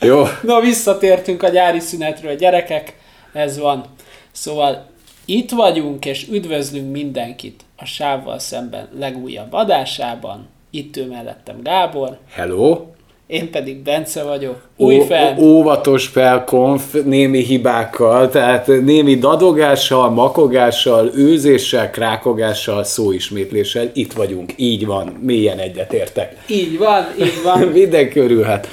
Jó. Na, visszatértünk a nyári szünetről, gyerekek, ez van. Szóval itt vagyunk, és üdvözlünk mindenkit a sávval szemben legújabb adásában. Itt ő mellettem Gábor, Hello. én pedig Bence vagyok, új fel. ó- Óvatos felkonf, némi hibákkal, tehát némi dadogással, makogással, őzéssel, krákogással, szóismétléssel. Itt vagyunk, így van, mélyen egyetértek. Így van, így van. Mindenki örülhet.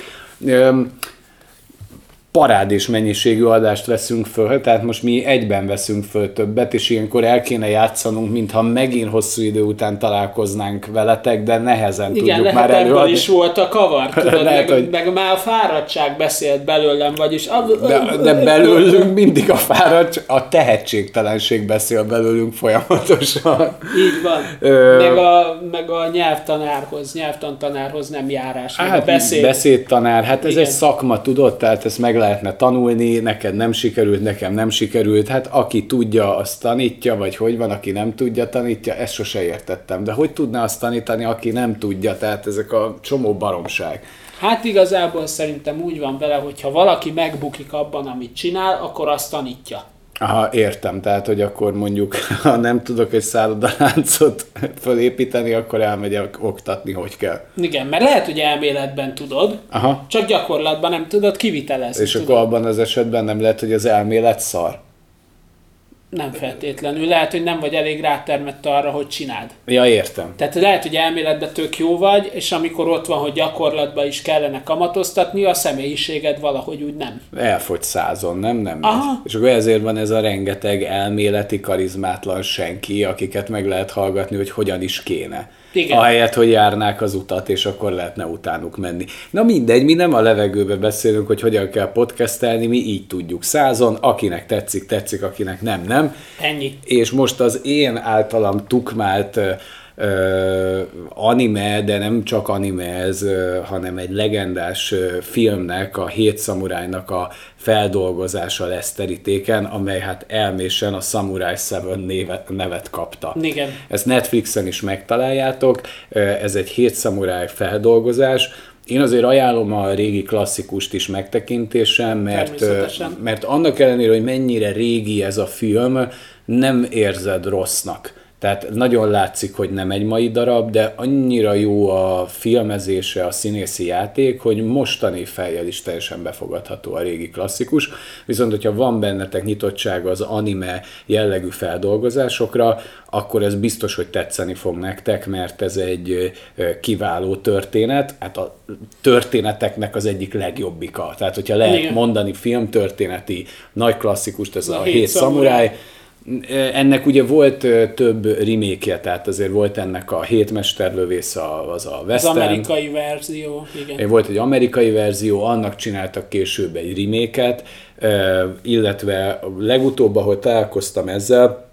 Parádés mennyiségű adást veszünk föl, tehát most mi egyben veszünk föl többet, és ilyenkor el kéne játszanunk, mintha megint hosszú idő után találkoznánk veletek, de nehezen Igen, tudjuk lehet már előadni. is volt a kavar, tudod, Lehet, meg, hogy- meg már a fáradtság beszélt belőlem, vagyis... A, De, de belőlünk mindig a fáradt, a tehetségtelenség beszél belőlünk folyamatosan. Így van. Ö- Meg a, meg a nyelvtanárhoz, nyelvtantanárhoz nem járás, Hát beszéd. beszédtanár, hát ez Igen. egy szakma, tudod, tehát ezt meg lehetne tanulni, neked nem sikerült, nekem nem sikerült, hát aki tudja, azt tanítja, vagy hogy van, aki nem tudja, tanítja, ezt sose értettem. De hogy tudná azt tanítani, aki nem tudja, tehát ezek a csomó baromság. Hát igazából szerintem úgy van vele, hogy ha valaki megbukik abban, amit csinál, akkor azt tanítja. Aha, értem, tehát, hogy akkor mondjuk, ha nem tudok egy szállodaláncot fölépíteni, akkor elmegyek oktatni, hogy kell. Igen, mert lehet, hogy elméletben tudod, Aha. csak gyakorlatban nem tudod kivitelezni. És tudod? akkor abban az esetben nem lehet, hogy az elmélet szar. Nem feltétlenül. Lehet, hogy nem vagy elég rátermett arra, hogy csináld. Ja, értem. Tehát lehet, hogy elméletben tök jó vagy, és amikor ott van, hogy gyakorlatban is kellene kamatoztatni, a személyiséged valahogy úgy nem. Elfogy százon, nem? Nem. Aha. És akkor ezért van ez a rengeteg elméleti, karizmátlan senki, akiket meg lehet hallgatni, hogy hogyan is kéne. Igen. Ahelyett, hogy járnák az utat, és akkor lehetne utánuk menni. Na mindegy, mi nem a levegőbe beszélünk, hogy hogyan kell podcastelni, mi így tudjuk százon, akinek tetszik, tetszik, akinek nem, nem. Ennyi. És most az én általam tukmált anime, de nem csak anime ez, hanem egy legendás filmnek, a Hét Szamurájnak a feldolgozása lesz terítéken, amely hát elmésen a Samurai Seven névet, nevet kapta. Igen. Ezt Netflixen is megtaláljátok, ez egy Hét Szamuráj feldolgozás, én azért ajánlom a régi klasszikust is megtekintésre, mert, mert annak ellenére, hogy mennyire régi ez a film, nem érzed rossznak. Tehát nagyon látszik, hogy nem egy mai darab, de annyira jó a filmezése, a színészi játék, hogy mostani fejjel is teljesen befogadható a régi klasszikus. Viszont, hogyha van bennetek nyitottság az anime jellegű feldolgozásokra, akkor ez biztos, hogy tetszeni fog nektek, mert ez egy kiváló történet, hát a történeteknek az egyik legjobbika. Tehát, hogyha lehet Igen. mondani filmtörténeti nagy klasszikust, ez a, A Hét Szamuráj. Szamuráj, ennek ugye volt több remake tehát azért volt ennek a Hétmesterlövész, az a Az Western. amerikai verzió, igen. Volt egy amerikai verzió, annak csináltak később egy reméket, illetve legutóbb, ahol találkoztam ezzel,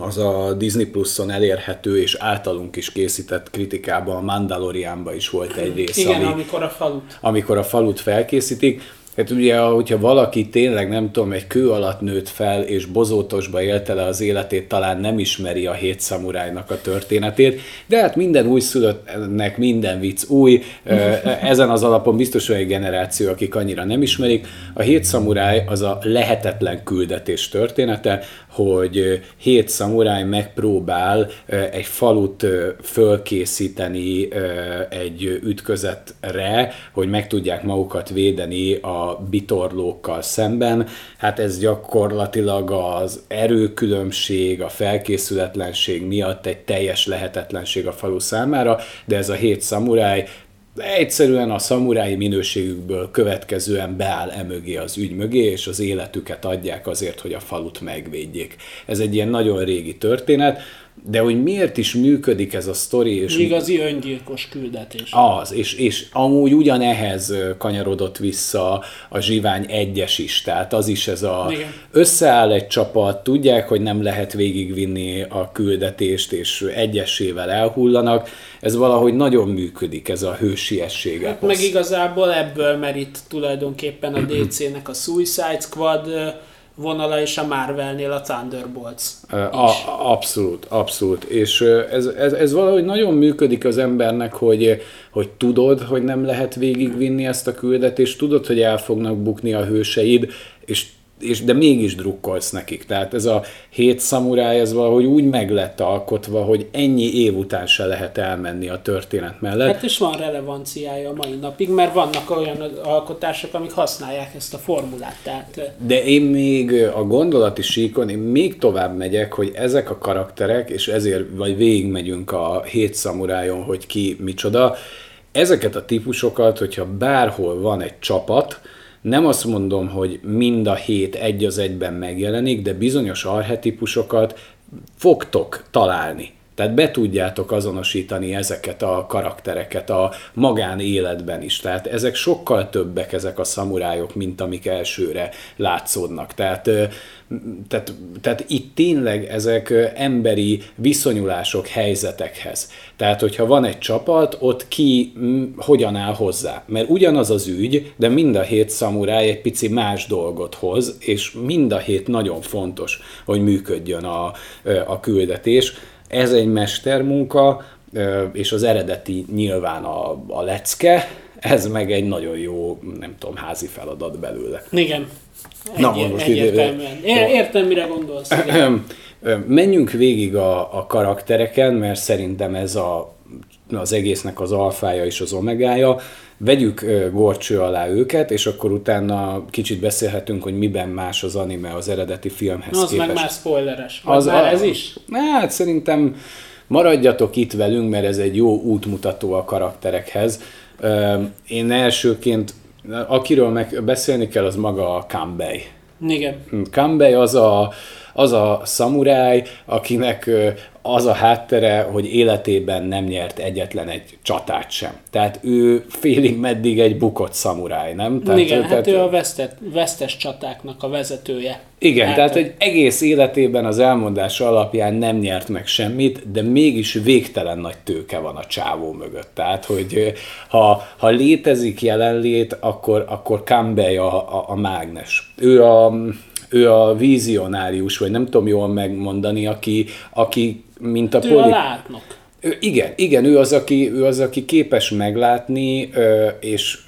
az a Disney Plus-on elérhető és általunk is készített kritikában, a Mandalorianban is volt egy rész, Igen, ami, amikor a falut. amikor a falut felkészítik. Hát ugye, hogyha valaki tényleg, nem tudom, egy kő alatt nőtt fel, és bozótosba élte le az életét, talán nem ismeri a hét szamurájnak a történetét, de hát minden újszülöttnek minden vicc új, ezen az alapon biztos olyan generáció, akik annyira nem ismerik. A hét szamuráj az a lehetetlen küldetés története, hogy hét szamuráj megpróbál egy falut fölkészíteni egy ütközetre, hogy meg tudják magukat védeni a bitorlókkal szemben. Hát ez gyakorlatilag az erőkülönbség, a felkészületlenség miatt egy teljes lehetetlenség a falu számára, de ez a hét szamuráj egyszerűen a szamurái minőségükből következően beáll emögé az ügy mögé, és az életüket adják azért, hogy a falut megvédjék. Ez egy ilyen nagyon régi történet, de hogy miért is működik ez a sztori, és Igazi öngyilkos küldetés. az, és, és amúgy ugyanehhez kanyarodott vissza a Zsivány egyes is, tehát az is ez a Igen. összeáll egy csapat, tudják, hogy nem lehet végigvinni a küldetést, és egyesével elhullanak, ez valahogy nagyon működik, ez a hősiessége. Hát meg igazából ebből merít tulajdonképpen a DC-nek a Suicide Squad vonala is a Marvelnél a Thunderbolts. A, abszolút, abszolút. És ez, ez, ez valahogy nagyon működik az embernek, hogy, hogy tudod, hogy nem lehet végigvinni ezt a küldetést, tudod, hogy el fognak bukni a hőseid, és és de mégis drukkolsz nekik. Tehát ez a hét szamuráj, ez valahogy úgy meg lett alkotva, hogy ennyi év után se lehet elmenni a történet mellett. Hát és van relevanciája a mai napig, mert vannak olyan alkotások, amik használják ezt a formulát. Tehát... De én még a gondolati síkon, én még tovább megyek, hogy ezek a karakterek, és ezért vagy végigmegyünk a hét szamurájon, hogy ki micsoda, ezeket a típusokat, hogyha bárhol van egy csapat, nem azt mondom, hogy mind a hét egy az egyben megjelenik, de bizonyos arhetipusokat fogtok találni. Tehát be tudjátok azonosítani ezeket a karaktereket a magánéletben is. Tehát ezek sokkal többek, ezek a szamurájok, mint amik elsőre látszódnak. Tehát, tehát, tehát itt tényleg ezek emberi viszonyulások helyzetekhez. Tehát, hogyha van egy csapat, ott ki hogyan áll hozzá. Mert ugyanaz az ügy, de mind a hét szamuráj egy pici más dolgot hoz, és mind a hét nagyon fontos, hogy működjön a, a küldetés ez egy mestermunka, és az eredeti nyilván a, a lecke, ez meg egy nagyon jó, nem tudom, házi feladat belőle. Igen. Egy, Na, most egyértelműen. Ide, Értem, mire gondolsz. Menjünk végig a, a karaktereken, mert szerintem ez a, az egésznek az alfája és az omegája. Vegyük gorcső alá őket, és akkor utána kicsit beszélhetünk, hogy miben más az anime az eredeti filmhez az képest. Az meg már spoileres. Az már a, ez is? Hát szerintem maradjatok itt velünk, mert ez egy jó útmutató a karakterekhez. Én elsőként, akiről meg beszélni kell, az maga a Kambei. Igen. Kambei az a, az a szamuráj, akinek az a háttere, hogy életében nem nyert egyetlen egy csatát sem. Tehát ő félig meddig egy bukott szamuráj, nem? Tehát, Igen, tehát, hát ő a vesztet, vesztes csatáknak a vezetője. Igen, hát, tehát hogy egész életében az elmondása alapján nem nyert meg semmit, de mégis végtelen nagy tőke van a csávó mögött. Tehát, hogy ha, ha létezik jelenlét, akkor, akkor Campbell a, a, a mágnes. Ő a ő a vizionárius, vagy nem tudom jól megmondani, aki, aki mint a... Ő poli... a látnok. Igen, igen, ő az, aki, ő az, aki képes meglátni, és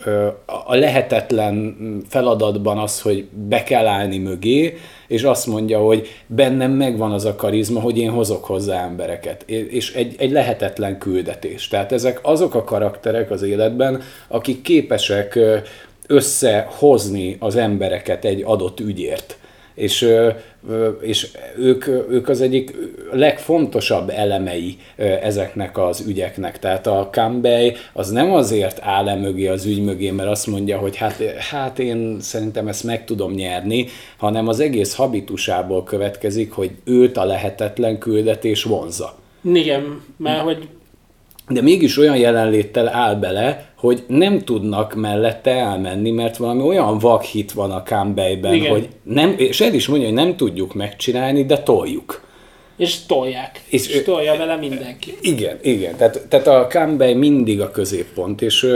a lehetetlen feladatban az, hogy be kell állni mögé, és azt mondja, hogy bennem megvan az a karizma, hogy én hozok hozzá embereket. És egy, egy lehetetlen küldetés. Tehát ezek azok a karakterek az életben, akik képesek összehozni az embereket egy adott ügyért és, és ők, ők az egyik legfontosabb elemei ezeknek az ügyeknek. Tehát a Kambej az nem azért áll -e mögé az ügy mögé, mert azt mondja, hogy hát, hát én szerintem ezt meg tudom nyerni, hanem az egész habitusából következik, hogy őt a lehetetlen küldetés vonza. Igen, mert hogy de mégis olyan jelenléttel áll bele, hogy nem tudnak mellette elmenni, mert valami olyan vakhit van a Campbellben, hogy nem, és el is mondja, hogy nem tudjuk megcsinálni, de toljuk. És tolják. És, és tolja vele mindenki. Igen, igen. Tehát, tehát a Campbell mindig a középpont, és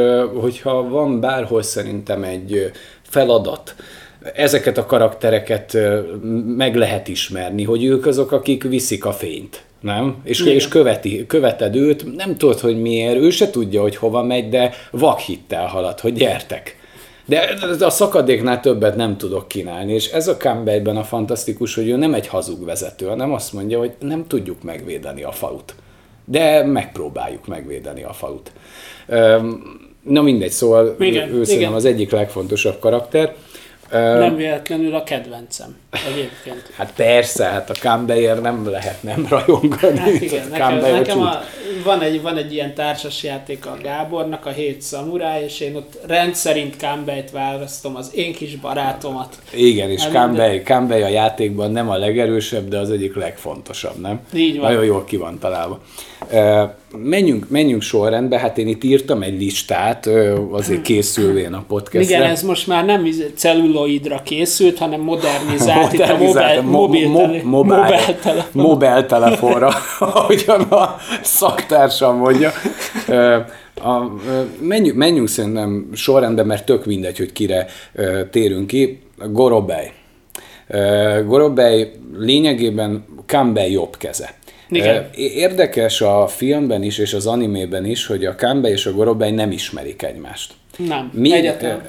hogyha van bárhol szerintem egy feladat, ezeket a karaktereket meg lehet ismerni, hogy ők azok, akik viszik a fényt nem? És, és követi, követed őt, nem tudod, hogy miért, ő se tudja, hogy hova megy, de vakhittel halad, hogy gyertek. De a szakadéknál többet nem tudok kínálni, és ez a Campbellben a fantasztikus, hogy ő nem egy hazug vezető, hanem azt mondja, hogy nem tudjuk megvédeni a falut. De megpróbáljuk megvédeni a falut. Na mindegy, szóval igen, ő igen. az egyik legfontosabb karakter. Nem véletlenül a kedvencem egyébként. Hát persze, hát a Campbellért nem lehet nem rajongani. Hát igen, nekem, nekem a, van, egy, van egy ilyen társasjáték a Gábornak, a Hét Szamuráj, és én ott rendszerint Campbellt választom, az én kis barátomat. Igen, és Campbell, Campbell a játékban nem a legerősebb, de az egyik legfontosabb, nem? Így van. Nagyon jól ki van találva. Menjünk, menjünk sorrendbe, hát én itt írtam egy listát, azért készülvén a podcastre. Igen, ez most már nem celluloidra készült, hanem modernizált, itt a mobil, mobil, mobil, mobil, mobil telefonra, ahogyan a szaktársam mondja. A, menjünk, menjünk szerintem sorrendbe, mert tök mindegy, hogy kire térünk ki. Gorobej. Gorobei lényegében Campbell jobb keze. Igen. Érdekes a filmben is, és az animében is, hogy a Campbell és a Gorobei nem ismerik egymást. Nem, Mi, egyetem.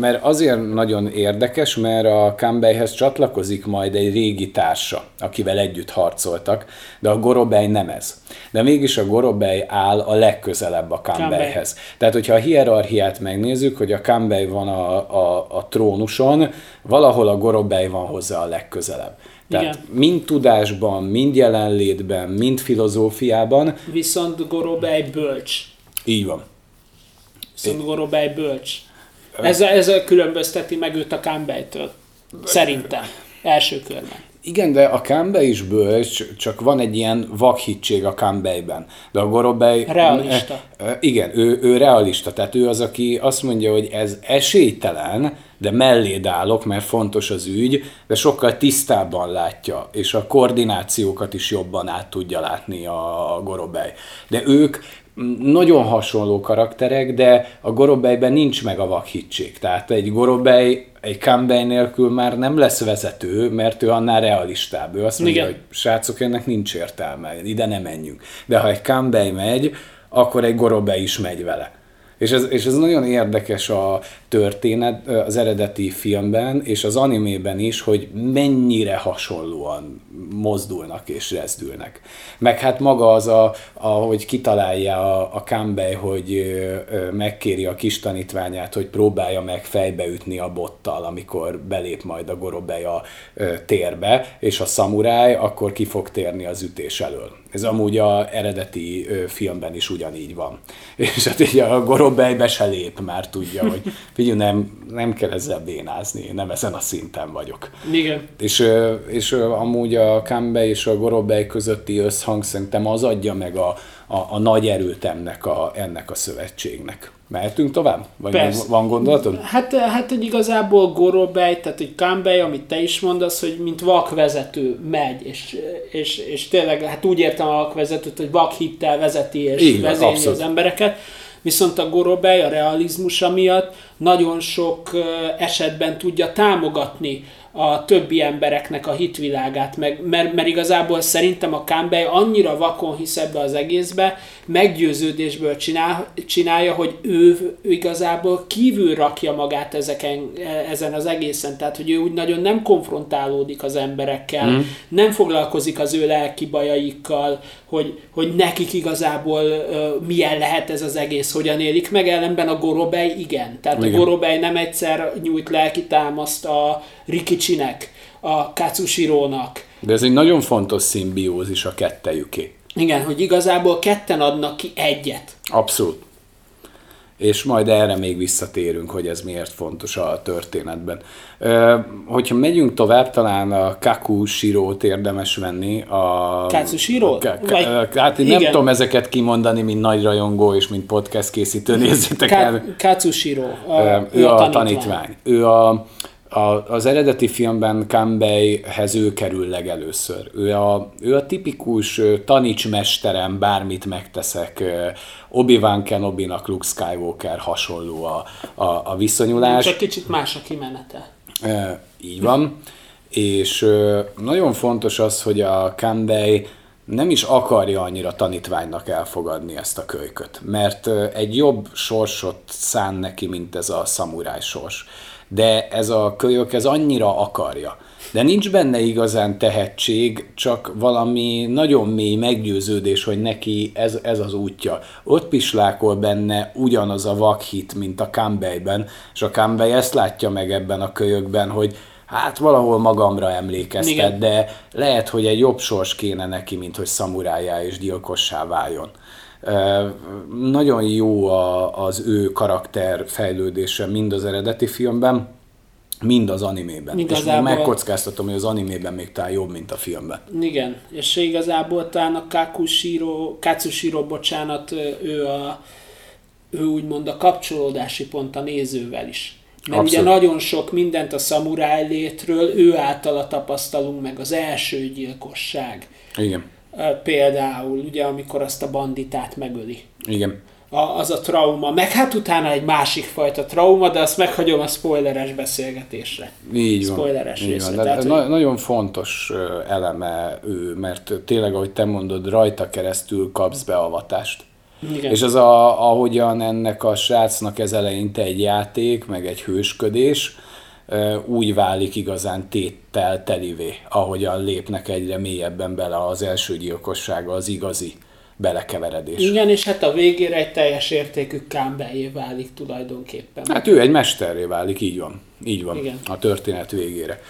mert azért nagyon érdekes, mert a Campbellhez csatlakozik majd egy régi társa, akivel együtt harcoltak, de a Gorobei nem ez. De mégis a Gorobei áll a legközelebb a Campbellhez. Tehát, hogyha a hierarchiát megnézzük, hogy a Campbell van a, a, a trónuson, valahol a Gorobei van hozzá a legközelebb. Tehát Igen. mind tudásban, mind jelenlétben, mind filozófiában, Viszont Gorobei bölcs. így van. Viszont Gorobei bölcs. Ez, ez különbözteti meg őt a Campbell-től. Szerintem. Első körben. Igen, de a Campbell is bölcs, csak van egy ilyen vakhittség a Campbellben. De a Gorobei... Realista. Igen, ő, ő realista, tehát ő az, aki azt mondja, hogy ez esélytelen, de melléd állok, mert fontos az ügy, de sokkal tisztábban látja, és a koordinációkat is jobban át tudja látni a, a. De ők nagyon hasonló karakterek, de a Gorobeiben nincs meg a vakhittség. Tehát egy Gorobei egy Campbell nélkül már nem lesz vezető, mert ő annál realistább. Ő azt mondja, Igen. hogy srácok, ennek nincs értelme, ide nem menjünk. De ha egy Campbell megy, akkor egy Gorobei is megy vele. És ez, és ez nagyon érdekes a történet az eredeti filmben, és az animében is, hogy mennyire hasonlóan mozdulnak és rezdülnek. Meg hát maga az, a, ahogy kitalálja a, a Campbell, hogy megkéri a kis tanítványát, hogy próbálja meg fejbeütni a bottal, amikor belép majd a gorobej a térbe, és a szamuráj akkor ki fog térni az ütés elől. Ez amúgy a eredeti filmben is ugyanígy van. És hát így a gorobejbe se lép, már tudja, hogy figyelj, nem, nem kell ezzel bénázni, én nem ezen a szinten vagyok. Igen. És, és amúgy a Campbell és a Gorobei közötti összhang szerintem az adja meg a, a, a nagy erőt ennek a, ennek a szövetségnek. Mehetünk tovább? Vagy Persze. van gondolatod? Hát, hát hogy igazából Gorobei, tehát hogy Campbell, amit te is mondasz, hogy mint vakvezető megy, és, és, és tényleg hát úgy értem a vakvezetőt, hogy vakhittel vezeti és Így vezényli az embereket, viszont a Gorobei a realizmusa miatt nagyon sok esetben tudja támogatni a többi embereknek a hitvilágát, meg, mert, mert igazából szerintem a Campbell annyira vakon hisz ebbe az egészbe, meggyőződésből csinál, csinálja, hogy ő, ő igazából kívül rakja magát ezeken, ezen az egészen, tehát hogy ő úgy nagyon nem konfrontálódik az emberekkel, mm. nem foglalkozik az ő lelki bajaikkal, hogy, hogy nekik igazából uh, milyen lehet ez az egész, hogyan élik meg, ellenben a Gorobei igen. Tehát igen. a Igen. Gorobei nem egyszer nyújt lelki támaszt a Rikicsinek, a Katsushirónak, De ez egy nagyon fontos szimbiózis a kettejüké. igen, hogy igazából ketten adnak ki egyet. Abszolút. És majd erre még visszatérünk, hogy ez miért fontos a történetben. Ö, hogyha megyünk tovább, talán a Kaku Shirót érdemes venni. A... Katsushiro? Ka- Vagy- ka- hát én nem tudom ezeket kimondani, mint nagy rajongó és mint podcast készítő, nézzétek el. Ka- Katsushiro, a, Ö, ő a tanítvány. Ő a, a, az eredeti filmben Campbellhez ő kerül legelőször. Ő a, ő a tipikus tanícsmesterem, bármit megteszek, Obi-Wan Kenobi-nak Luke Skywalker hasonló a, a, a viszonyulás. Csak kicsit más a kimenete. E, így van. És nagyon fontos az, hogy a Campbell nem is akarja annyira tanítványnak elfogadni ezt a kölyköt, mert egy jobb sorsot szán neki, mint ez a szamuráj sors. De ez a kölyök, ez annyira akarja. De nincs benne igazán tehetség, csak valami nagyon mély meggyőződés, hogy neki ez, ez az útja. Ott pislákol benne ugyanaz a vakhit, mint a Campbellben, és a Campbell ezt látja meg ebben a kölyökben, hogy hát valahol magamra emlékeztet, Igen. de lehet, hogy egy jobb sors kéne neki, mint hogy szamurájá és gyilkossá váljon. Nagyon jó a, az ő karakter fejlődése mind az eredeti filmben, mind az animében. És Igazából- még megkockáztatom, hogy az animében még talán jobb, mint a filmben. Igen, és igazából talán a Kakushiro, Katsushiro, bocsánat, ő a ő úgymond a kapcsolódási pont a nézővel is. Mert Abszolút. ugye nagyon sok mindent a szamuráj létről ő általa tapasztalunk meg, az első gyilkosság. Igen. Például, ugye, amikor azt a banditát megöli. Igen. a, az a trauma, meg hát utána egy másik fajta trauma, de azt meghagyom a spoileres beszélgetésre. Így van. Spoileres így részre. van. Tehát, De hogy- na- nagyon fontos eleme ő, mert tényleg, ahogy te mondod, rajta keresztül kapsz beavatást. Igen. És az, a, ahogyan ennek a srácnak ez eleinte egy játék, meg egy hősködés, úgy válik igazán téttel telivé, ahogyan lépnek egyre mélyebben bele az első gyilkossága, az igazi belekeveredés. Igen, és hát a végére egy teljes értékű kámbejé válik tulajdonképpen. Hát ő egy mesterré válik, így van. Így van, Igen. a történet végére.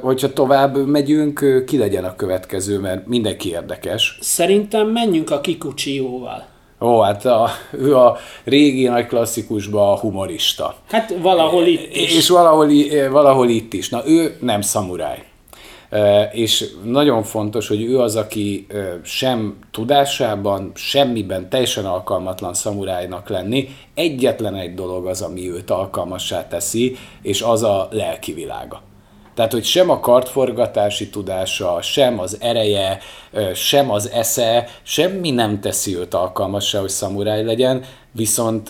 Hogyha tovább megyünk, ki legyen a következő, mert mindenki érdekes. Szerintem menjünk a Kikuchióval. Ó, hát a, ő a régi nagy klasszikusban a humorista. Hát valahol itt is. És valahol, valahol itt is. Na, ő nem szamuráj. És nagyon fontos, hogy ő az, aki sem tudásában, semmiben teljesen alkalmatlan szamurájnak lenni. Egyetlen egy dolog az, ami őt alkalmassá teszi, és az a lelki világa. Tehát, hogy sem a kartforgatási tudása, sem az ereje, sem az esze, semmi nem teszi őt alkalmassá, hogy szamuráj legyen, viszont,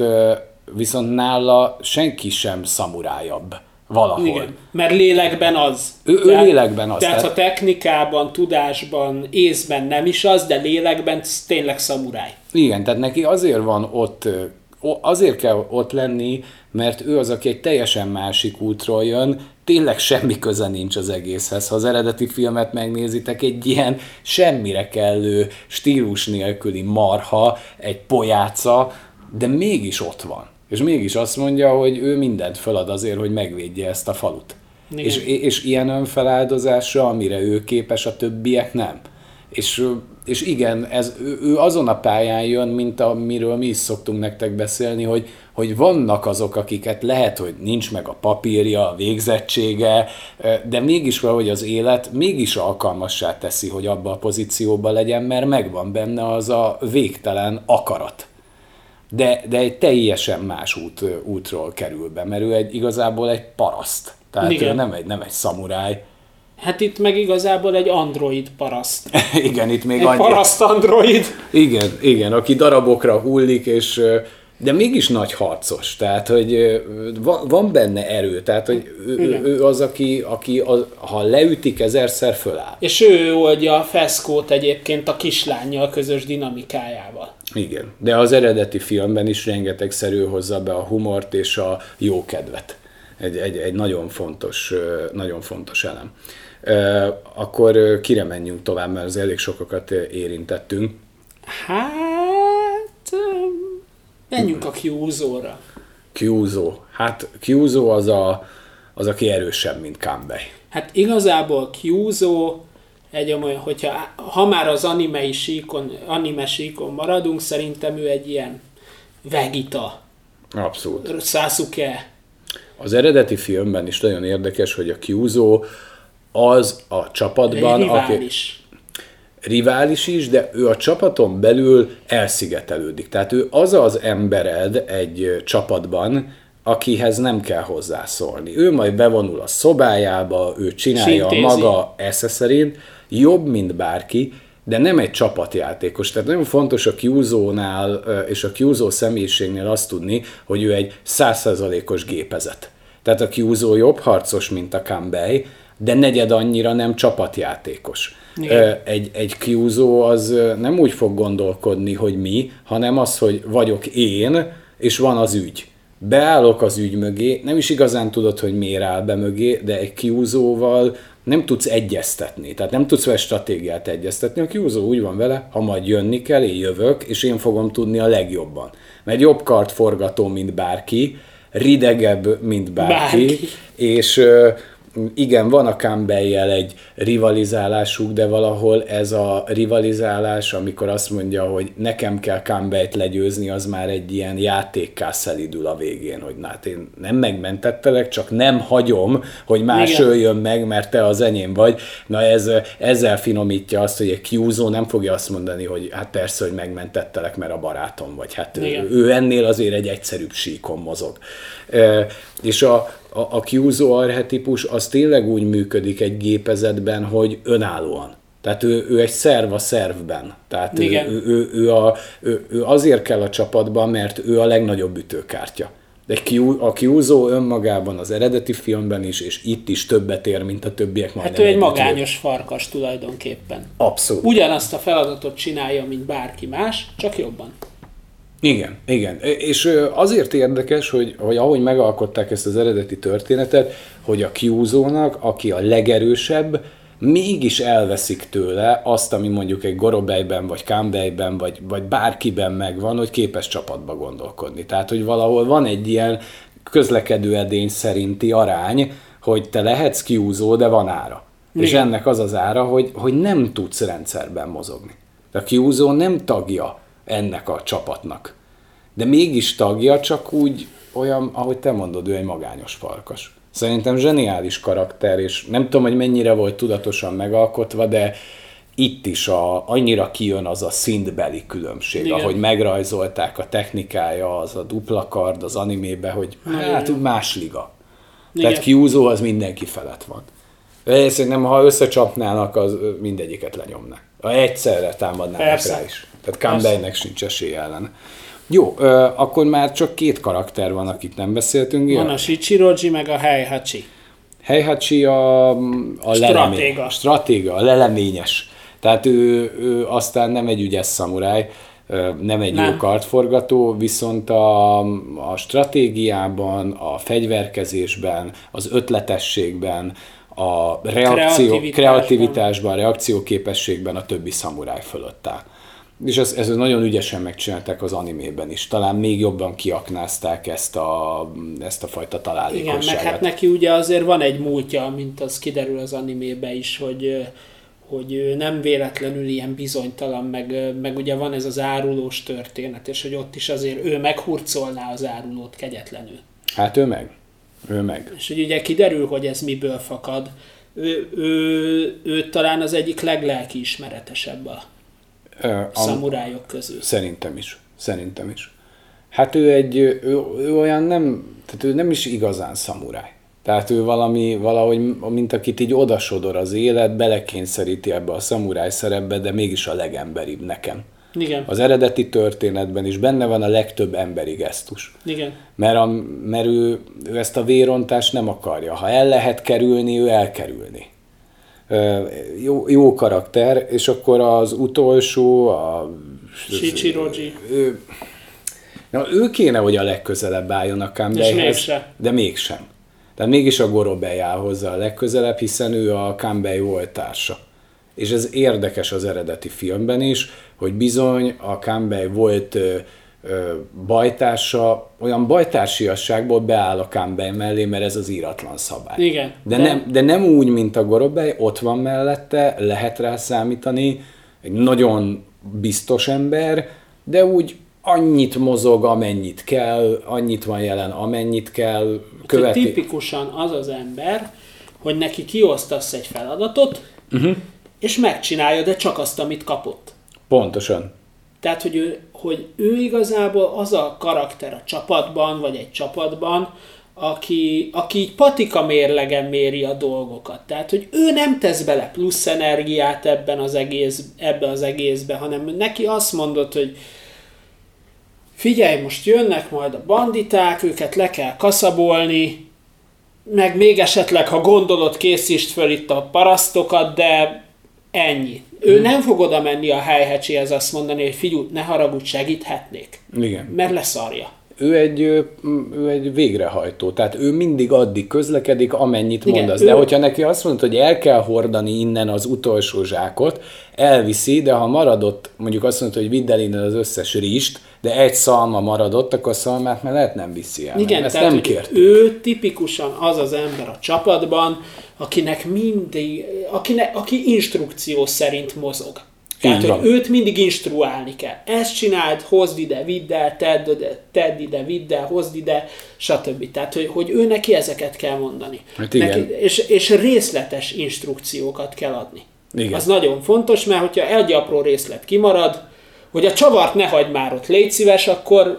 viszont nála senki sem szamurájabb valahol. Igen, mert lélekben az. Ő- ő lélekben az, Tehát, tehát- ha technikában, tudásban, észben nem is az, de lélekben tényleg szamuráj. Igen, tehát neki azért van ott, azért kell ott lenni, mert ő az, aki egy teljesen másik útról jön, tényleg semmi köze nincs az egészhez. Ha az eredeti filmet megnézitek, egy ilyen semmire kellő, stílus nélküli marha, egy pojáca, de mégis ott van. És mégis azt mondja, hogy ő mindent felad azért, hogy megvédje ezt a falut. Igen. És, és ilyen önfeláldozásra, amire ő képes, a többiek nem. És, és igen, ez, ő, ő azon a pályán jön, mint amiről mi is szoktunk nektek beszélni, hogy, hogy vannak azok, akiket lehet, hogy nincs meg a papírja, a végzettsége, de mégis valahogy az élet mégis alkalmassá teszi, hogy abba a pozícióba legyen, mert megvan benne az a végtelen akarat. De, de egy teljesen más út, útról kerül be, mert ő egy, igazából egy paraszt. Tehát Igen. ő nem egy, nem egy szamuráj. Hát itt meg igazából egy android paraszt. igen, itt még Egy annyi. paraszt android. Igen, igen, aki darabokra hullik, és de mégis nagy harcos, tehát hogy van, van benne erő, tehát hogy ő, ő, Igen. ő az, aki, aki az, ha leütik, ezerszer föláll. És ő oldja a feszkót egyébként a kislányjal közös dinamikájával. Igen, de az eredeti filmben is rengetegszerű hozza be a humort és a jó kedvet. Egy, egy, egy nagyon fontos, nagyon fontos elem. Akkor kire menjünk tovább, mert az elég sokakat érintettünk. Hát... Menjünk a Kyúzóra. Kyuzo. Hát Kyuzo az, a, az aki erősebb, mint Kanbei. Hát igazából Kyúzó egy olyan, hogyha ha már az animei síkon, anime síkon maradunk, szerintem ő egy ilyen Vegeta, Abszolút. Sasuke. Az eredeti filmben is nagyon érdekes, hogy a Kyuzo az a csapatban, aki rivális. is, de ő a csapaton belül elszigetelődik. Tehát ő az az embered egy csapatban, akihez nem kell hozzászólni. Ő majd bevonul a szobájába, ő csinálja a maga esze szerint, jobb, mint bárki, de nem egy csapatjátékos. Tehát nagyon fontos a Kyuzo-nál és a Kyuzo személyiségnél azt tudni, hogy ő egy százszerzalékos gépezet. Tehát a Kyuzo jobb harcos, mint a Kanbei, de negyed annyira nem csapatjátékos. Igen. Egy, egy Kyuzo az nem úgy fog gondolkodni, hogy mi, hanem az, hogy vagyok én, és van az ügy. Beállok az ügy mögé, nem is igazán tudod, hogy miért áll be mögé, de egy Kyuzo-val nem tudsz egyeztetni, tehát nem tudsz vele stratégiát egyeztetni. A Kyuzo úgy van vele, ha majd jönni kell, én jövök, és én fogom tudni a legjobban. Mert jobb kart forgató, mint bárki, ridegebb, mint bárki, Bárki. és igen, van a Campbell-jel egy rivalizálásuk, de valahol ez a rivalizálás, amikor azt mondja, hogy nekem kell Campbell-t legyőzni, az már egy ilyen játékká szelidül a végén, hogy na, hát én nem megmentettelek, csak nem hagyom, hogy más Igen. öljön meg, mert te az enyém vagy. Na ez, ezzel finomítja azt, hogy egy Kyuzo nem fogja azt mondani, hogy hát persze, hogy megmentettelek, mert a barátom vagy. Hát ő, ő ennél azért egy egyszerűbb síkon mozog. E, és a, a, a Kyuzo arhetipus az tényleg úgy működik egy gépezetben, hogy önállóan. Tehát ő, ő egy szerv a szervben. Tehát ő, Igen. ő, ő, ő, a, ő, ő azért kell a csapatban, mert ő a legnagyobb ütőkártya. De a Kyuzo önmagában az eredeti filmben is, és itt is többet ér, mint a többiek Hát majdnem ő egy magányos farkas tulajdonképpen. Abszolút. Ugyanazt a feladatot csinálja, mint bárki más, csak jobban. Igen, igen. És ö, azért érdekes, hogy, hogy ahogy megalkották ezt az eredeti történetet, hogy a Kyuzo-nak, aki a legerősebb, mégis elveszik tőle azt, ami mondjuk egy Gorobejben, vagy Kambejben, vagy, vagy bárkiben megvan, hogy képes csapatba gondolkodni. Tehát, hogy valahol van egy ilyen közlekedő edény szerinti arány, hogy te lehetsz Kyuzo, de van ára. Igen. És ennek az az ára, hogy, hogy nem tudsz rendszerben mozogni. A Kyuzo nem tagja ennek a csapatnak. De mégis tagja, csak úgy olyan, ahogy te mondod, ő egy magányos farkas. Szerintem zseniális karakter, és nem tudom, hogy mennyire volt tudatosan megalkotva, de itt is a, annyira kijön az a szintbeli különbség, Igen. Igen. ahogy megrajzolták a technikája, az a dupla kard az animébe, hogy hát úgy más liga. Igen. Tehát Kyuzo az mindenki felett van. Én Szerintem, ha összecsapnának, az mindegyiket lenyomná. Ha egyszerre támadnának Persze. rá is. Tehát Kambeinek sincs esélye ellen. Jó, ö, akkor már csak két karakter van, akit nem beszéltünk. Van a Shichiroji, meg a Heihachi. Heihachi a, a Stratéga. stratéga, a leleményes. Tehát ő, ő aztán nem egy ügyes szamuráj, nem egy Nem. jó kartforgató, viszont a, a stratégiában, a fegyverkezésben, az ötletességben, a reakció, Kreativitásban. kreativitásban, reakcióképességben a többi szamuráj fölött áll. És ez, ez nagyon ügyesen megcsinálták az animében is. Talán még jobban kiaknázták ezt a, ezt a fajta Igen, találékonyságot. meg hát neki ugye azért van egy múltja, mint az kiderül az animébe is, hogy hogy ő nem véletlenül ilyen bizonytalan, meg, meg ugye van ez az árulós történet, és hogy ott is azért ő meghurcolná az árulót kegyetlenül. Hát ő meg. Ő meg. És hogy ugye kiderül, hogy ez miből fakad. Ő, ő, ő talán az egyik leglelki ismeretesebb a Ö, a, szamurájok közül. Szerintem is. Szerintem is. Hát ő egy, ő, ő olyan nem, tehát ő nem is igazán szamuráj. Tehát ő valami, valahogy, mint akit így odasodor az élet, belekényszeríti ebbe a szamuráj szerepbe, de mégis a legemberibb nekem. Igen, Az eredeti történetben is benne van a legtöbb emberi gesztus. igen. Mert, a, mert ő, ő ezt a vérontást nem akarja. Ha el lehet kerülni, ő elkerülni. Jó, jó karakter, és akkor az utolsó, a... Shichiroji. Ő, na, ő kéne, hogy a legközelebb álljon a Kambeihez, mégsem. de mégsem. Tehát mégis a Gorobei áll hozzá a legközelebb, hiszen ő a Kambei volt társa. És ez érdekes az eredeti filmben is, hogy bizony a Kambei volt bajtársa, olyan bajtársiasságból beáll a Kambei mellé, mert ez az íratlan szabály. Igen, De, de- Nem, de nem úgy, mint a Gorobei, ott van mellette, lehet rá számítani, egy nagyon biztos ember, de úgy annyit mozog, amennyit kell, annyit van jelen, amennyit kell, Követi. követi. Tipikusan az az ember, hogy neki kiosztasz egy feladatot, uh-huh. és megcsinálja, de csak azt, amit kapott. Pontosan. Tehát, hogy ő, hogy ő igazából az a karakter a csapatban, vagy egy csapatban, aki, aki így patika mérlegen méri a dolgokat. Tehát, hogy ő nem tesz bele plusz energiát ebben az egész, ebbe az egészbe, hanem neki azt mondod, hogy figyelj, most jönnek majd a banditák, őket le kell kaszabolni, meg még esetleg, ha gondolod, készítsd föl itt a parasztokat, de ennyi. Ő nem fog oda menni a helyhecséhez azt mondani, hogy figyelj, ne haragudj, segíthetnék. Igen. Mert leszarja. Ő egy, ő egy végrehajtó, tehát ő mindig addig közlekedik, amennyit Igen, mondasz. ő- De hogyha neki azt mondod, hogy el kell hordani innen az utolsó zsákot, elviszi, de ha maradott, mondjuk azt mondod, hogy vidd el innen az összes rist, de egy szalma maradott, akkor a szalmát már lehet nem viszi el. Igen, Ezt tehát nem hogy kért. ő tipikusan az az ember a csapatban, akinek mindig, akinek, aki instrukció szerint mozog. Tehát, hogy őt mindig instruálni kell. Ezt csináld, hozd ide, vidd el, tedd, ide, tedd ide, vidd el, hozd ide, stb. Tehát, hogy, hogy ő neki ezeket kell mondani. Hát igen. Neki, és, és részletes instrukciókat kell adni. Igen. Az nagyon fontos, mert hogyha egy apró részlet kimarad, hogy a csavart ne hagyd már ott, légy szíves, akkor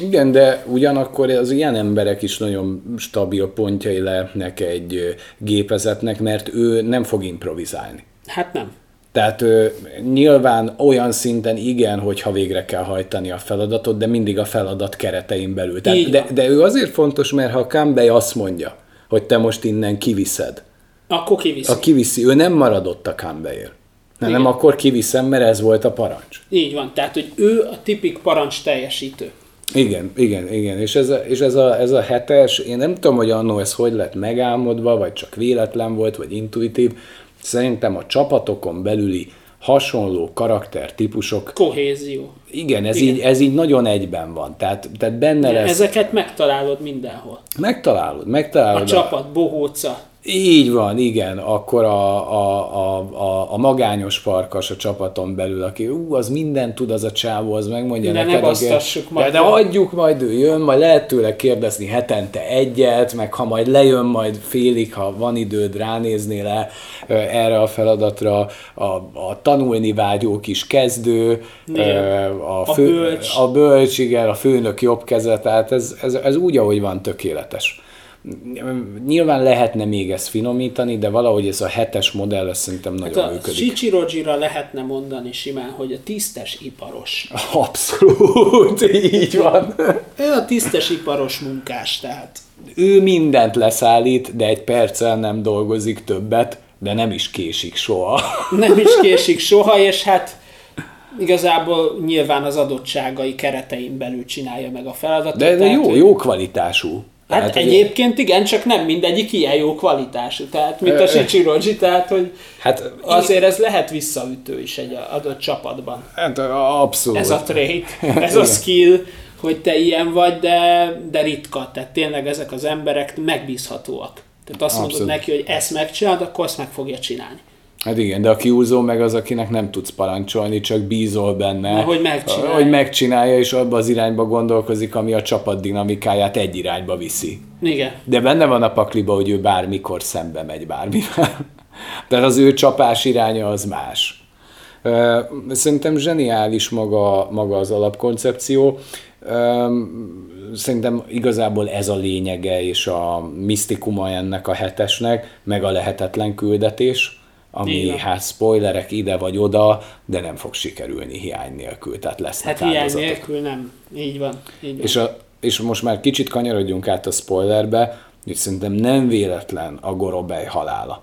Igen, de ugyanakkor az ilyen emberek is nagyon stabil pontjai lehetnek egy gépezetnek, mert ő nem fog improvizálni. hát nem. Tehát ö, nyilván olyan szinten igen, hogyha végre kell hajtani a feladatot, de mindig a feladat keretein belül. Tehát, de, de ő azért fontos, mert ha Kambei azt mondja, hogy te most innen kiviszed, Akkor kiviszi. a kiviszi, ő nem maradott a Kambeiért. Nem, Igen. akkor kiviszem, mert ez volt a parancs. Így van, tehát hogy ő a tipik parancs teljesítő. Igen, igen, igen. És ez a, és ez a, ez a hetes, én nem tudom, hogy annó ez hogy lett megálmodva, vagy csak véletlen volt, vagy intuitív. Szerintem a csapatokon belüli hasonló karaktertípusok, Kohézió. igen, ez, Igen. Így, ez így nagyon egyben van. Tehát, tehát benne lesz, Ezeket megtalálod mindenhol. megtalálod, A megtalálod. csapat, bohóca. Így van, igen, akkor a, a, a, a, a magányos farkas a csapaton belül, aki ú, az mindent tud, az a csávó, az megmondja De ne neked. basztassuk de, majd de el. adjuk majd, ő jön, majd lehet tőle kérdezni hetente egyet, meg ha majd lejön majd félig, ha van időd, ránézni le erre a feladatra, a, a tanulni vágyó kis kezdő, Igen. a, A fő, bölcs. a bölcs, igen, a főnök jobb keze, tehát ez, ez, ez úgy, ahogy van, tökéletes. Nyilván lehetne még ezt finomítani, de valahogy ez a hetes modell ez szerintem nagyon Hát működik. Shichirojira lehetne mondani simán, hogy a tisztes iparos. Abszolút, így van. Ő a tisztes iparos munkás, tehát. Ő mindent leszállít, de egy perccel nem dolgozik többet, de nem is késik soha. Nem is késik soha, és hát igazából nyilván az adottságai keretein belül csinálja meg a feladatot. De, de jó, ő- jó kvalitású. Hát Tehát, hogy- egyébként igen, csak nem mindegyik ilyen jó kvalitású, tehát mint a Shichiroji, tehát hogy Hát, azért ez lehet visszaütő is egy adott csapatban. hát abszolút. Ez a trait, ez a skill, hogy te ilyen vagy, de, de ritka. Tehát tényleg ezek az emberek megbízhatóak. Tehát azt mondod Abszolút. neki, hogy ezt megcsinálod, akkor azt meg fogja csinálni. Hát igen, de a kiúzó meg az, akinek nem tudsz parancsolni, csak bízol benne. Na, hogy megcsinálja. Hogy megcsinálja, és abba az irányba gondolkozik, ami a csapat dinamikáját egy irányba viszi. Igen. De benne van a pakliba, hogy ő bármikor szembe megy bármivel. Tehát az ő csapás iránya az más. Szerintem zseniális maga, maga az alapkoncepció. Szerintem igazából ez a lényege és a misztikuma ennek a hetesnek, meg a lehetetlen küldetés, ami Igen. hát spoilerek ide vagy oda, de nem fog sikerülni hiány nélkül, tehát lesznek Hát hiány áldozatok. nélkül nem. Így van. Így van. És, a, és most már kicsit kanyarodjunk át a spoilerbe, hogy szerintem nem véletlen a Gorobej halála.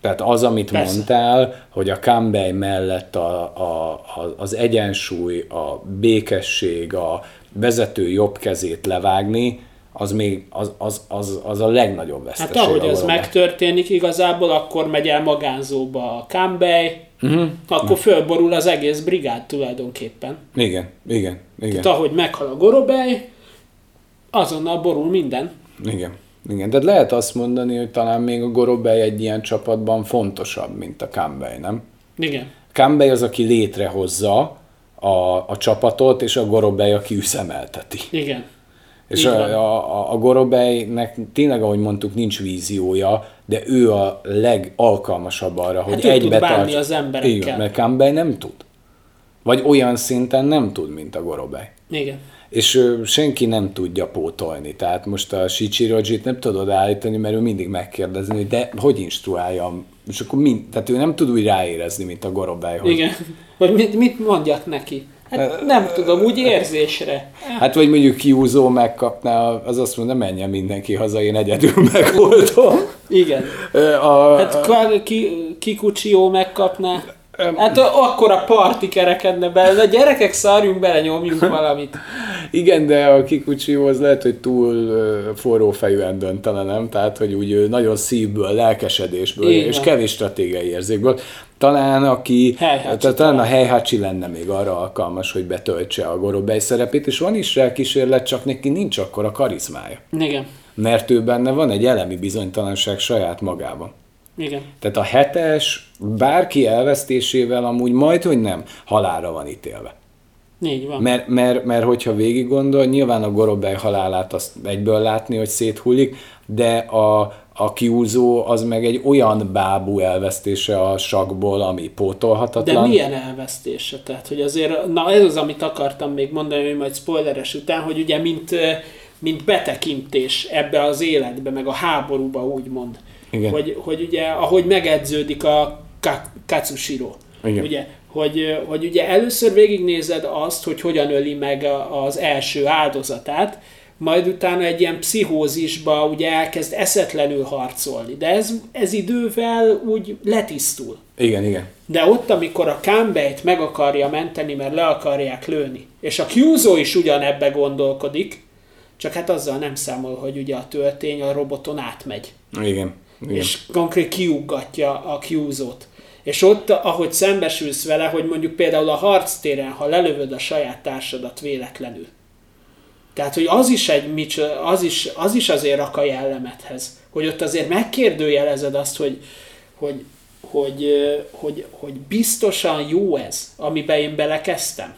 Tehát az, amit. Persze. mondtál, hogy a Kambej mellett a, a, a, az egyensúly, a békesség, a vezető jobb kezét levágni, az még az, az, az, az a legnagyobb Hát veszteség. ahogy a ez megtörténik, igazából akkor megy el magánzóba a Mhm. uh-huh. akkor fölborul az egész brigád tulajdonképpen. Igen, igen, igen. Tehát ahogy meghal a Gorobej, azonnal borul minden. Igen. Igen, de lehet azt mondani, hogy talán még a Gorobej egy ilyen csapatban fontosabb, mint a Kambej, nem? Igen. Kambej az, aki létrehozza a, a csapatot, és a Gorobej, aki üzemelteti. Igen. És a, a, a Gorobejnek tényleg, ahogy mondtuk, nincs víziója, de ő a legalkalmasabb arra, hogy Hát ő tud egybe bánni tartsa. az emberekkel. Igen, mert Kambej nem tud. Vagy olyan szinten nem tud, mint a Gorobej. Igen. És ö, senki nem tudja pótolni. Tehát most a Shichirojit nem tudod állítani, mert ő mindig megkérdezni, hogy de hogy instruáljam? És akkor mind, tehát ő nem tud úgy ráérezni, mint a Gorobej, hogy Igen. Vagy mit, mit mondjak neki? Hát nem tudom, úgy érzésre. Hát vagy mondjuk kiúzó megkapná, az azt mondja, menjen mindenki haza, én egyedül megoldom. Igen. A, Hát ki, Kikucsió megkapná. Hát akkor a parti kerekedne bele. A gyerekek szarjunk bele, nyomjunk valamit. igen, de a Kikucsió az lehet, hogy túl forró fejűen döntene, nem? Tehát, hogy úgy nagyon szívből, lelkesedésből, Így és kevés stratégiai érzékből. Talán aki, Heihachi tehát talán a Heihachi lenne még arra alkalmas, hogy betöltse a Gorobej szerepét, és van is rá kísérlet, csak neki nincs akkor a karizmája. Igen. Mert ő benne van egy elemi bizonytalanság saját magában. Igen. Tehát a hetes bárki elvesztésével amúgy majd, hogy nem, halálra van ítélve. Így van. Mert, mert, mert hogyha végig gondol, nyilván a Gorobej halálát azt egyből látni, hogy széthullik, de a, a kiúzó az meg egy olyan bábú elvesztése a sakból, ami De pótolhatatlan. milyen elvesztése? Tehát, hogy azért, na ez az, amit akartam még mondani, hogy majd spoileres után, hogy ugye mint, mint betekintés ebbe az életbe, meg a háborúba úgymond. Igen. Hogy, hogy ugye, ahogy megedződik a Ka- Katsushiro. Igen. Ugye, hogy, hogy ugye először végignézed azt, hogy hogyan öli meg az első áldozatát, majd utána egy ilyen pszichózisba ugye elkezd eszetlenül harcolni. De ez, ez idővel úgy letisztul. Igen, igen. De ott, amikor a Kambeit meg akarja menteni, mert le akarják lőni, és a Kyuzo is ugyanebbe gondolkodik, csak hát azzal nem számol, hogy ugye a töltény a roboton átmegy, Igen. igen. és konkrét kiuggatja a Kyuzo-t. És ott, ahogy szembesülsz vele, hogy mondjuk például a harctéren, ha lelövöd a saját társadat véletlenül. Tehát, hogy az is, egy, az is, az is azért rak a jellemethez. Hogy ott azért megkérdőjelezed azt, hogy, hogy, hogy, hogy, hogy biztosan jó ez, amiben én belekezdtem.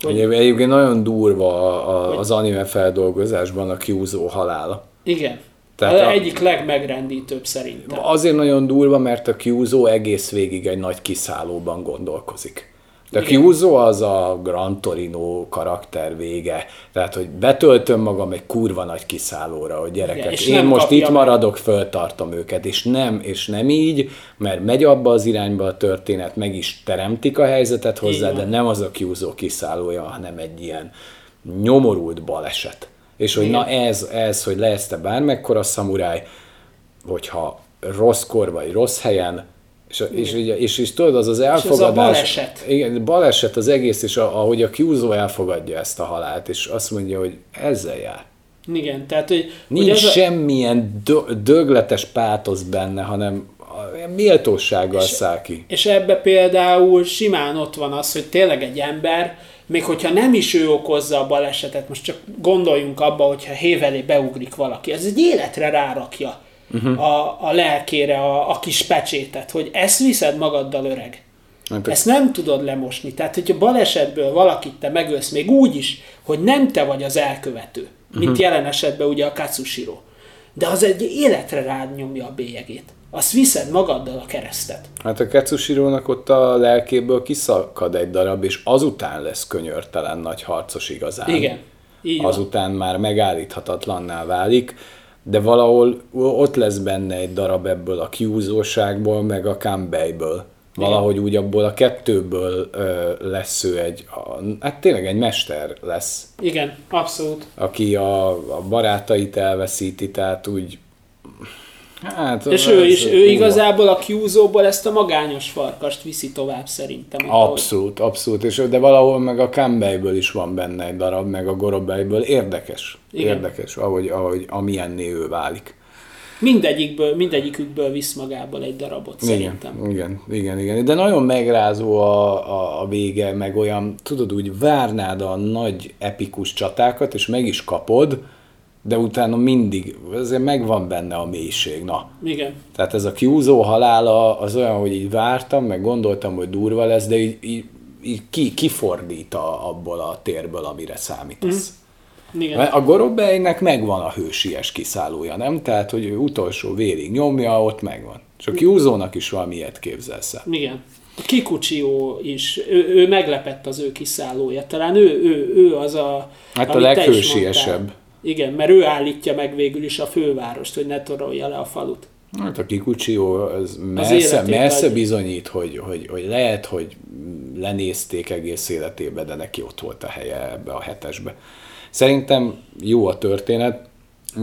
Hogy, egyébként nagyon durva a- a- az anime feldolgozásban a Kyuzo halála. igen. Tehát a- egyik legmegrendítőbb szerintem. Azért nagyon durva, mert a Kyuzo egész végig egy nagy kiszállóban gondolkozik. De Igen. Kyuzo az a Gran Torino karakter vége. Tehát, hogy betöltöm magam egy kurva nagy kiszállóra, hogy gyerekek, Igen, és én most itt maradok, föltartom őket, és nem, és nem így, mert megy abba az irányba a történet, meg is teremtik a helyzetet hozzá, van. de nem az a Kyuzo kiszállója, hanem egy ilyen nyomorult baleset. És hogy Igen. na ez, ez, hogy leszte bármekkora szamuráj, hogyha rosszkor vagy rossz helyen, és, és, és, és, és tudod, az az elfogadás... baleset. Igen, baleset az egész, és a, ahogy a Kyuzo elfogadja ezt a halált, és azt mondja, hogy ezzel jár. Igen, tehát, hogy, hogy Nincs ez a, semmilyen dö- dögletes pátosz benne, hanem a- méltósággal száll ki. És ebbe például simán ott van az, hogy tényleg egy ember, még hogyha nem is ő okozza a balesetet, most csak gondoljunk abba, hogyha hévelé beugrik valaki, ez egy életre rárakja uh-huh. a, a lelkére a, a kis pecsétet, hogy ezt viszed magaddal öreg. Hát, Ezt nem tudod lemosni. Tehát, hogyha balesetből valakit te megölsz, még úgy is, hogy nem te vagy az elkövető, mint uh-huh. jelen esetben ugye a Katsushiro. De az egy életre rád nyomja a bélyegét. Azt viszed magaddal a keresztet. Hát a Katsushiro-nak ott a lelkéből kiszakad egy darab, és azután lesz könyörtelen nagy harcos igazán. Igen. Így van. azután már megállíthatatlanná válik, de valahol ott lesz benne egy darab ebből a kiúzóságból, meg a Kambeiből. Valahogy úgy abból a kettőből ö, lesz ő egy, a, hát tényleg egy mester lesz, Igen, abszolút. aki a, a barátait elveszíti, tehát úgy... Hát, És ő is, ő igazából a Kyuzo-ból ezt a magányos farkast viszi tovább szerintem. ahogy- Abszolút, abszolút, és de valahol meg a Kambeiből is van benne egy darab, meg a Gorobeiből. Érdekes, Igen. érdekes, ahogy, ahogy amilyenné ő válik. Mindegyikből, mindegyikükből visz magából egy darabot szerintem. Igen, igen, igen, igen. De nagyon megrázó a, a, a vége, meg olyan, tudod, úgy várnád a nagy epikus csatákat, és meg is kapod, de utána mindig, azért megvan benne a mélység, na. Igen. Tehát ez a kiúzó halála az olyan, hogy így vártam, meg gondoltam, hogy durva lesz, de így, így, így ki, kifordít a, abból a térből, amire számítasz. Igen. Mert A Gorobeinek megvan a hősies kiszállója, nem? Tehát, hogy ő utolsó vérig nyomja, ott megvan. Csak Júzónak is valami ilyet képzelsz el. Igen. A Kikuchió is, ő, ő meglepett az ő kiszállója. Talán ő, ő, ő az a... Hát a leghősiesebb. Igen, mert ő állítja meg végül is a fővárost, hogy ne torolja le a falut. Hát a Kikuchió az messze, messze adja. bizonyít, hogy, hogy, hogy lehet, hogy lenézték egész életébe, de neki ott volt a helye ebbe a hetesbe. Szerintem jó a történet,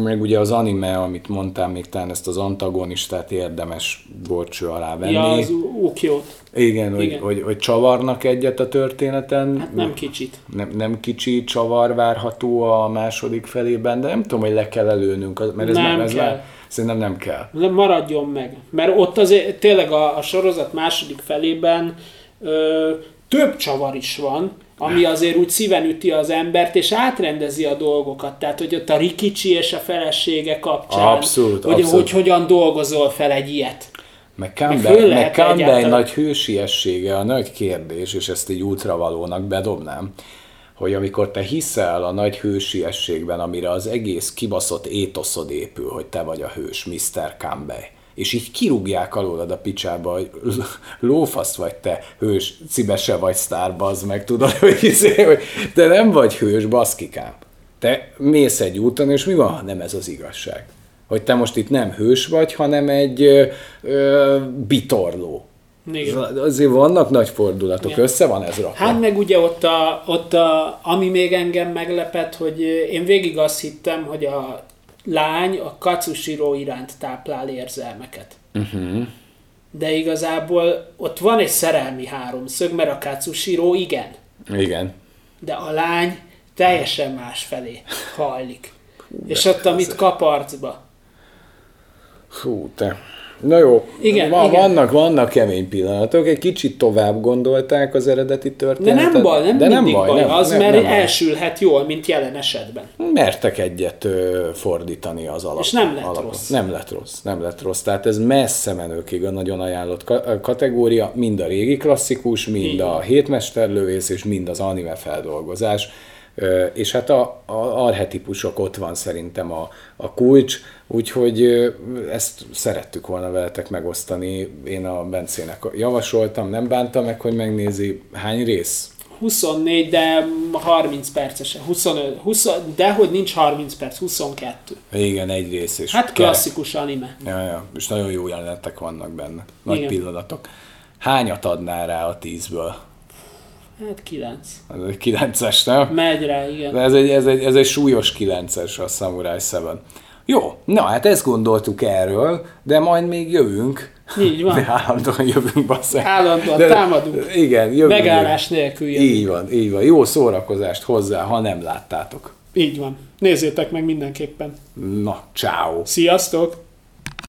meg ugye az anime, amit mondtam, még talán ezt az antagonistát érdemes gorcső alá venni. Ja, az Ukiót. Igen, hogy, Igen. Hogy, hogy csavarnak egyet a történeten. Hát nem kicsit. nem, nem kicsi csavar várható a második felében, de nem tudom, hogy le kell előnünk, mert ez, Nem már, ez kell. már szerintem nem kell. De maradjon meg. Mert ott azért tényleg a, a sorozat második felében ö, több csavar is van, ami azért úgy szíven üti az embert, és átrendezi a dolgokat. Tehát, hogy ott a Rikici és a felesége kapcsán, Abszolút, hogy, abszolút. hogy hogyan dolgozol fel egy ilyet. Meg Campbell, nagy hősiessége a nagy kérdés, és ezt így útravalónak bedobnám, hogy amikor te hiszel a nagy hősiességben, amire az egész kibaszott étoszod épül, hogy te vagy a hős, Mr. Campbell, és így kirúgják alólad a picsába, hogy lófasz vagy te, hős, cibese vagy sztár, bazd meg, tudod, hogy, izé, hogy te nem vagy hős, baszkikám. Te mész egy úton, és mi van, ha nem ez az igazság? Hogy te most itt nem hős vagy, hanem egy ö, ö, bitorló. Igen. Azért vannak nagy fordulatok, Igen. össze van ez rakva. Hát meg ugye ott, a, ott a, ami még engem meglepett, hogy én végig azt hittem, hogy a lány a Katsushiro iránt táplál érzelmeket. Uh-huh. De igazából ott van egy szerelmi háromszög, mert a Katsushiro igen, Igen. de a lány teljesen más felé hajlik. És ott, amit kap arcba. Hú, te. Na jó, Igen, Va- igen. vannak, vannak kemény pillanatok, egy kicsit tovább gondolták az eredeti De történetet. nem baj, nem de mindig baj, baj az, nem, mert nem elsülhet jól, mint jelen esetben. Mertek egyet ö, fordítani az alap. És nem lett alapot. rossz. Nem lett rossz, nem lett rossz. Tehát ez messze menőkig a nagyon ajánlott ka- kategória, mind a régi klasszikus, mind Igen. a hétmesterlövész, és mind az anime feldolgozás. Ö, És hát a, a arhetipusok ott van szerintem a, a kulcs, úgyhogy ezt szerettük volna veletek megosztani. Én a Bencének javasoltam, nem bánta meg, hogy megnézi. Hány rész? 24, de 30 percesen. 25, 20, de hogy nincs 30 perc, 22. Igen, egy rész. És Hát kerek. klasszikus anime. Ja, ja, és nagyon jó jelenetek vannak benne. Nagy Igen. Pillanatok. Hányat adnál rá a tízből? Hát 9. Ez egy kilences, nem? Megy rá, igen. De ez egy, ez egy, ez egy súlyos kilences a Samurai Seven. Jó, na hát ezt gondoltuk erről, de majd még jövünk. Így van. De állandóan jövünk, basszeg. Állandóan De- támadunk. Igen, jövünk. Megállás nélkül jövünk. Így van, így van. Jó szórakozást hozzá, ha nem láttátok. Így van. Nézzétek meg mindenképpen. Na, ciao. Sziasztok!